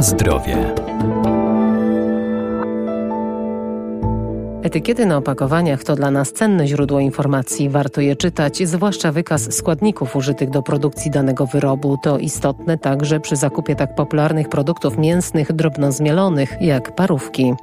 Zdrowie. Etykiety na opakowaniach to dla nas cenne źródło informacji. Warto je czytać, zwłaszcza wykaz składników użytych do produkcji danego wyrobu. To istotne także przy zakupie tak popularnych produktów mięsnych drobno zmielonych jak parówki.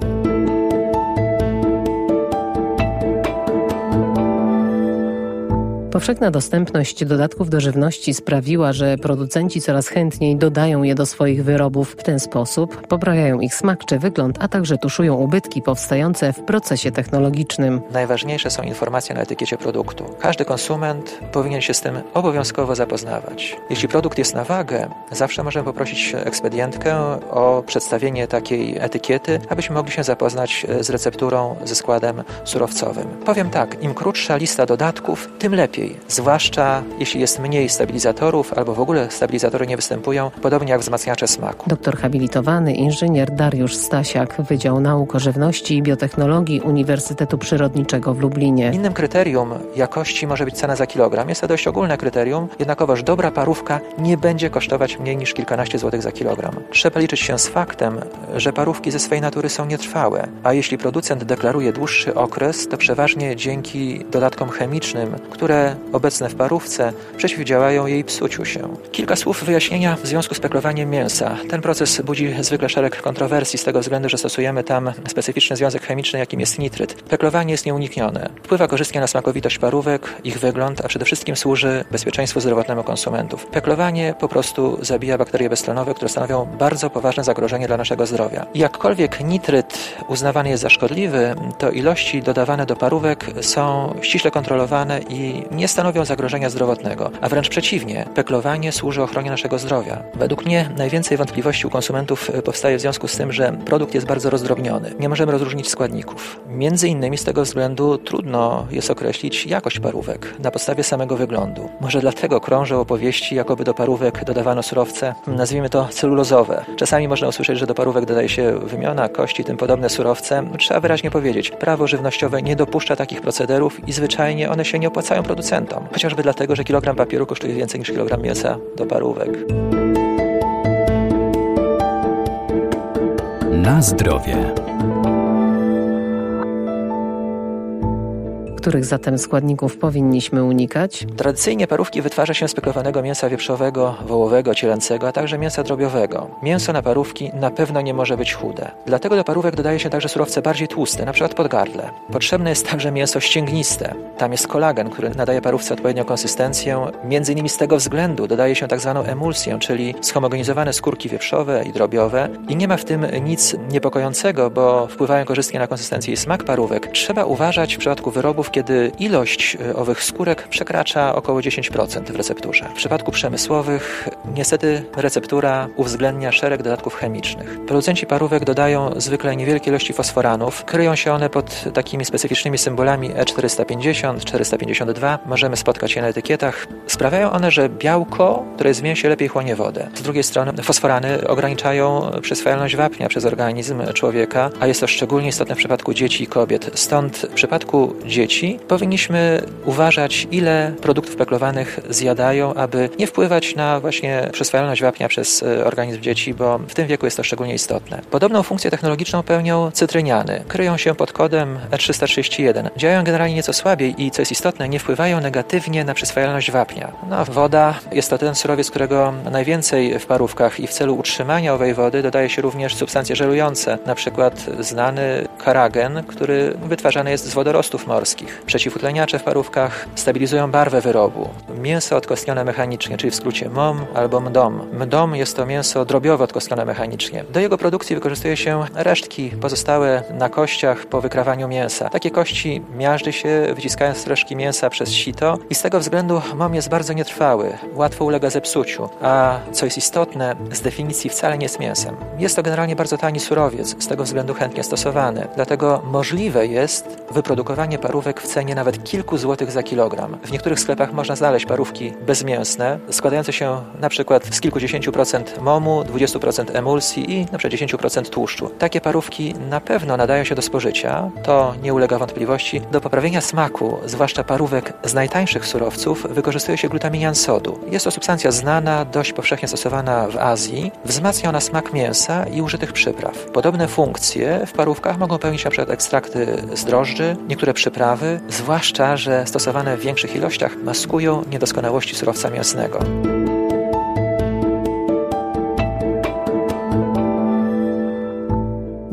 Powszechna dostępność dodatków do żywności sprawiła, że producenci coraz chętniej dodają je do swoich wyrobów. W ten sposób poprawiają ich smak czy wygląd, a także tuszują ubytki powstające w procesie technologicznym. Najważniejsze są informacje na etykiecie produktu. Każdy konsument powinien się z tym obowiązkowo zapoznawać. Jeśli produkt jest na wagę, zawsze możemy poprosić ekspedientkę o przedstawienie takiej etykiety, abyśmy mogli się zapoznać z recepturą, ze składem surowcowym. Powiem tak, im krótsza lista dodatków, tym lepiej zwłaszcza jeśli jest mniej stabilizatorów albo w ogóle stabilizatory nie występują, podobnie jak wzmacniacze smaku. Doktor habilitowany inżynier Dariusz Stasiak, Wydział Nauk o Żywności i Biotechnologii Uniwersytetu Przyrodniczego w Lublinie. Innym kryterium jakości może być cena za kilogram. Jest to dość ogólne kryterium, jednakowoż dobra parówka nie będzie kosztować mniej niż kilkanaście złotych za kilogram. Trzeba liczyć się z faktem, że parówki ze swej natury są nietrwałe, a jeśli producent deklaruje dłuższy okres, to przeważnie dzięki dodatkom chemicznym, które obecne w parówce przeciwdziałają jej psuciu się. Kilka słów wyjaśnienia w związku z peklowaniem mięsa. Ten proces budzi zwykle szereg kontrowersji z tego względu, że stosujemy tam specyficzny związek chemiczny, jakim jest nitryt. Peklowanie jest nieuniknione. Wpływa korzystnie na smakowitość parówek, ich wygląd, a przede wszystkim służy bezpieczeństwu zdrowotnemu konsumentów. Peklowanie po prostu zabija bakterie beztlenowe, które stanowią bardzo poważne zagrożenie dla naszego zdrowia. Jakkolwiek nitryt uznawany jest za szkodliwy, to ilości dodawane do parówek są ściśle kontrolowane i nie stanowią zagrożenia zdrowotnego, a wręcz przeciwnie, peklowanie służy ochronie naszego zdrowia. Według mnie najwięcej wątpliwości u konsumentów e, powstaje w związku z tym, że produkt jest bardzo rozdrobniony. Nie możemy rozróżnić składników. Między innymi z tego względu trudno jest określić jakość parówek na podstawie samego wyglądu. Może dlatego krążą opowieści, jakoby do parówek dodawano surowce, nazwijmy to celulozowe. Czasami można usłyszeć, że do parówek dodaje się wymiona, kości, tym podobne surowce. Trzeba wyraźnie powiedzieć, prawo żywnościowe nie dopuszcza takich procederów i zwyczajnie one się nie opłacają producentom chociażby dlatego, że kilogram papieru kosztuje więcej niż kilogram mięsa do parówek. Na zdrowie. Których zatem składników powinniśmy unikać? Tradycyjnie parówki wytwarza się z peklowanego mięsa wieprzowego, wołowego, cielęcego, a także mięsa drobiowego. Mięso na parówki na pewno nie może być chude. Dlatego do parówek dodaje się także surowce bardziej tłuste, np. podgardle. Potrzebne jest także mięso ścięgniste. Tam jest kolagen, który nadaje parówce odpowiednią konsystencję. Między innymi z tego względu dodaje się tak zwaną emulsję, czyli schomogenizowane skórki wieprzowe i drobiowe. I nie ma w tym nic niepokojącego, bo wpływają korzystnie na konsystencję i smak parówek. Trzeba uważać w przypadku wyrobów, kiedy ilość e, owych skórek przekracza około 10% w recepturze. W przypadku przemysłowych niestety receptura uwzględnia szereg dodatków chemicznych. Producenci parówek dodają zwykle niewielkie ilości fosforanów. Kryją się one pod takimi specyficznymi symbolami E450, 452. Możemy spotkać je na etykietach. Sprawiają one, że białko, które jest w mięsie, lepiej chłonie wodę. Z drugiej strony fosforany ograniczają przyswajalność wapnia przez organizm człowieka, a jest to szczególnie istotne w przypadku dzieci i kobiet. Stąd w przypadku dzieci powinniśmy uważać, ile produktów peklowanych zjadają, aby nie wpływać na właśnie przyswajalność wapnia przez e, organizm dzieci, bo w tym wieku jest to szczególnie istotne. Podobną funkcję technologiczną pełnią cytryniany. Kryją się pod kodem E331. Działają generalnie nieco słabiej i, co jest istotne, nie wpływają negatywnie na przyswajalność wapnia. No, woda jest to ten surowiec, którego najwięcej w parówkach i w celu utrzymania owej wody dodaje się również substancje żelujące, na przykład znany karagen, który wytwarzany jest z wodorostów morskich. Przeciwutleniacze w parówkach stabilizują barwę wyrobu. Mięso odkostnione mechanicznie, czyli w skrócie MOM albo MDOM. MDOM jest to mięso drobiowe odkostnione mechanicznie. Do jego produkcji wykorzystuje się resztki pozostałe na kościach po wykrawaniu mięsa. Takie kości miażdży się, wyciskając resztki mięsa przez sito i z tego względu MOM jest bardzo nietrwały, łatwo ulega zepsuciu, a co jest istotne, z definicji wcale nie jest mięsem. Jest to generalnie bardzo tani surowiec, z tego względu chętnie stosowany. Dlatego możliwe jest wyprodukowanie parówek w cenie nawet kilku złotych za kilogram. W niektórych sklepach można znaleźć parówki bezmięsne, składające się na przykład z kilkudziesięciu procent momu, 20% emulsji i na przykład 10% tłuszczu. Takie parówki na pewno nadają się do spożycia, to nie ulega wątpliwości. Do poprawienia smaku, zwłaszcza parówek z najtańszych surowców, wykorzystuje się glutaminian sodu. Jest to substancja znana, dość powszechnie stosowana w Azji. Wzmacnia ona smak mięsa i użytych przypraw. Podobne funkcje w parówkach mogą pełnić np. ekstrakty z drożdży, niektóre przyprawy, zwłaszcza, że stosowane w większych ilościach maskują niedoskonałości surowca mięsnego.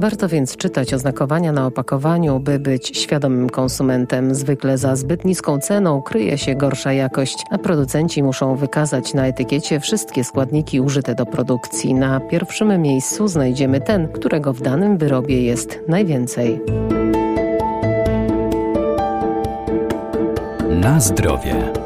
Warto więc czytać oznakowania na opakowaniu, by być świadomym konsumentem. Zwykle za zbyt niską ceną kryje się gorsza jakość, a producenci muszą wykazać na etykiecie wszystkie składniki użyte do produkcji. Na pierwszym miejscu znajdziemy ten, którego w danym wyrobie jest najwięcej. Na zdrowie.